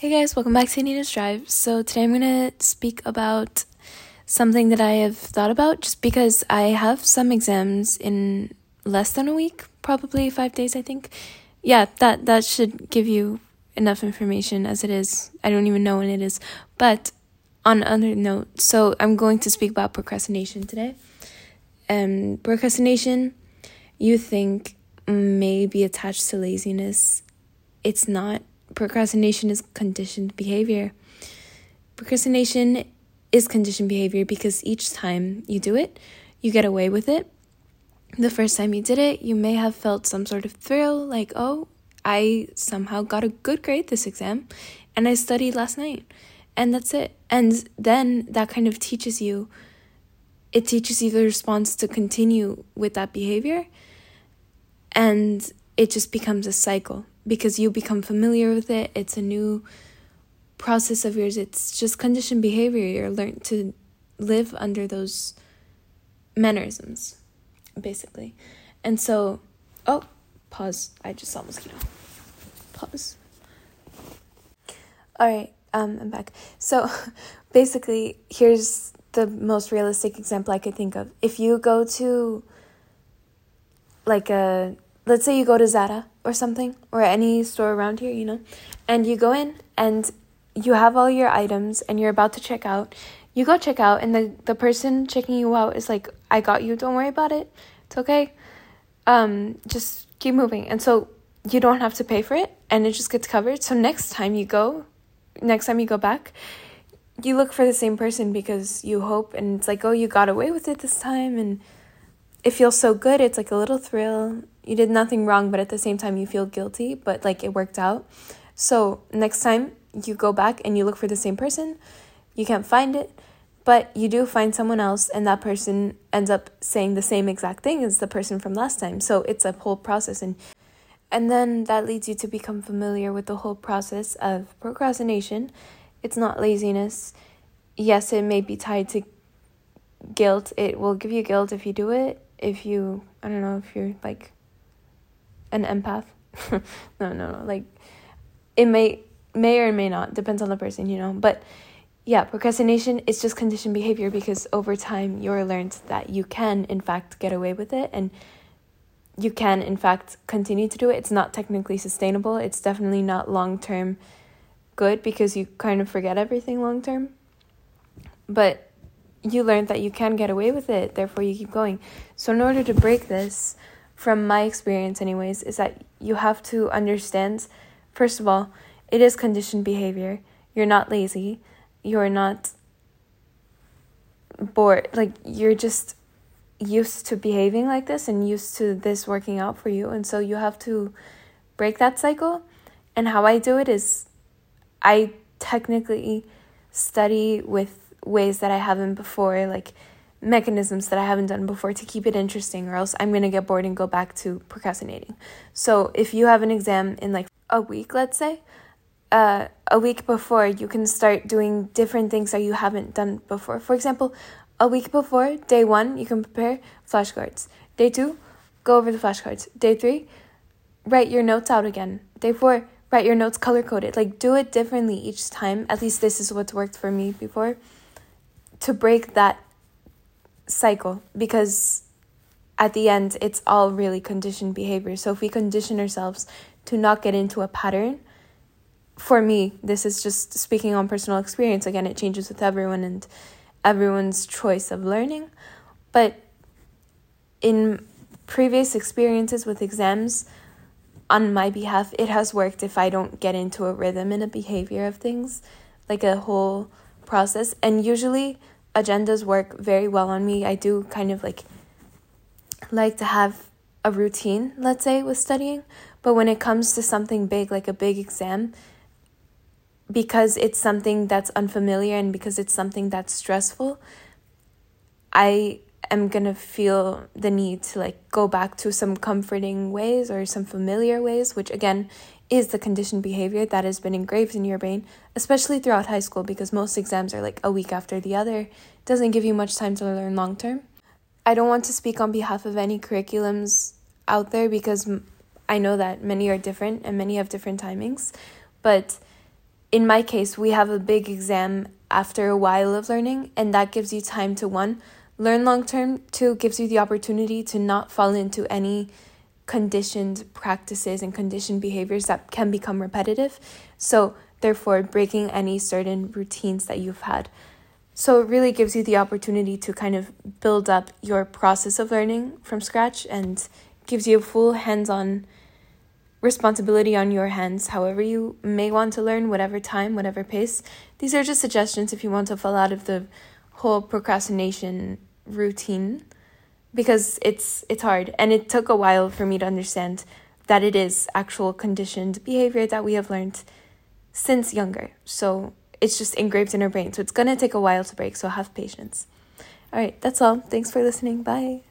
Hey guys, welcome back to Nina's Drive. So today I'm gonna speak about something that I have thought about just because I have some exams in less than a week, probably five days, I think. Yeah, that that should give you enough information as it is. I don't even know when it is. But on another note, so I'm going to speak about procrastination today. Um procrastination you think may be attached to laziness. It's not procrastination is conditioned behavior. Procrastination is conditioned behavior because each time you do it, you get away with it. The first time you did it, you may have felt some sort of thrill, like, oh, I somehow got a good grade this exam and I studied last night. And that's it. And then that kind of teaches you, it teaches you the response to continue with that behavior. And it just becomes a cycle because you become familiar with it. It's a new process of yours. It's just conditioned behavior. You're learned to live under those mannerisms, basically. And so, oh, pause. I just saw mosquito. Pause. All right, um, I'm back. So, basically, here's the most realistic example I could think of. If you go to like a let's say you go to Zara or something, or any store around here, you know, and you go in and you have all your items and you're about to check out. You go check out, and the, the person checking you out is like, I got you, don't worry about it. It's okay. Um, just keep moving. And so you don't have to pay for it and it just gets covered. So next time you go, next time you go back, you look for the same person because you hope and it's like, oh, you got away with it this time and it feels so good. It's like a little thrill you did nothing wrong, but at the same time you feel guilty, but like it worked out. So next time you go back and you look for the same person, you can't find it, but you do find someone else, and that person ends up saying the same exact thing as the person from last time. So it's a whole process, and and then that leads you to become familiar with the whole process of procrastination. It's not laziness. Yes, it may be tied to guilt. It will give you guilt if you do it. If you, I don't know, if you're like an empath. no, no, no. Like it may may or may not depends on the person, you know. But yeah, procrastination is just conditioned behavior because over time you're learned that you can in fact get away with it and you can in fact continue to do it. It's not technically sustainable. It's definitely not long term good because you kind of forget everything long term. But you learned that you can get away with it, therefore you keep going. So in order to break this, from my experience, anyways, is that you have to understand first of all, it is conditioned behavior. You're not lazy. You're not bored. Like, you're just used to behaving like this and used to this working out for you. And so you have to break that cycle. And how I do it is I technically study with ways that I haven't before. Like, mechanisms that I haven't done before to keep it interesting, or else I'm gonna get bored and go back to procrastinating. So if you have an exam in like a week, let's say, uh, a week before, you can start doing different things that you haven't done before. For example, a week before, day one, you can prepare flashcards. Day two, go over the flashcards. Day three, write your notes out again. Day four, write your notes color coded. Like, do it differently each time. At least this is what's worked for me before. To break that cycle because at the end it's all really conditioned behavior. So if we condition ourselves to not get into a pattern, for me, this is just speaking on personal experience. Again, it changes with everyone and everyone's choice of learning. But in previous experiences with exams, on my behalf, it has worked if I don't get into a rhythm and a behavior of things, like a whole process. And usually, agendas work very well on me. I do kind of like like to have a routine, let's say, with studying, but when it comes to something big like a big exam, because it's something that's unfamiliar and because it's something that's stressful, I am going to feel the need to like go back to some comforting ways or some familiar ways, which again is the conditioned behavior that has been engraved in your brain, especially throughout high school, because most exams are like a week after the other. Doesn't give you much time to learn long term. I don't want to speak on behalf of any curriculums out there because I know that many are different and many have different timings, but in my case, we have a big exam after a while of learning, and that gives you time to one, learn long term, two, gives you the opportunity to not fall into any conditioned practices and conditioned behaviors that can become repetitive. So, therefore, breaking any certain routines that you've had. So, it really gives you the opportunity to kind of build up your process of learning from scratch and gives you a full hands on responsibility on your hands, however you may want to learn, whatever time, whatever pace. These are just suggestions if you want to fall out of the whole procrastination routine because it's it's hard and it took a while for me to understand that it is actual conditioned behavior that we have learned since younger. So it's just engraved in our brain. So it's going to take a while to break, so have patience. All right, that's all. Thanks for listening. Bye.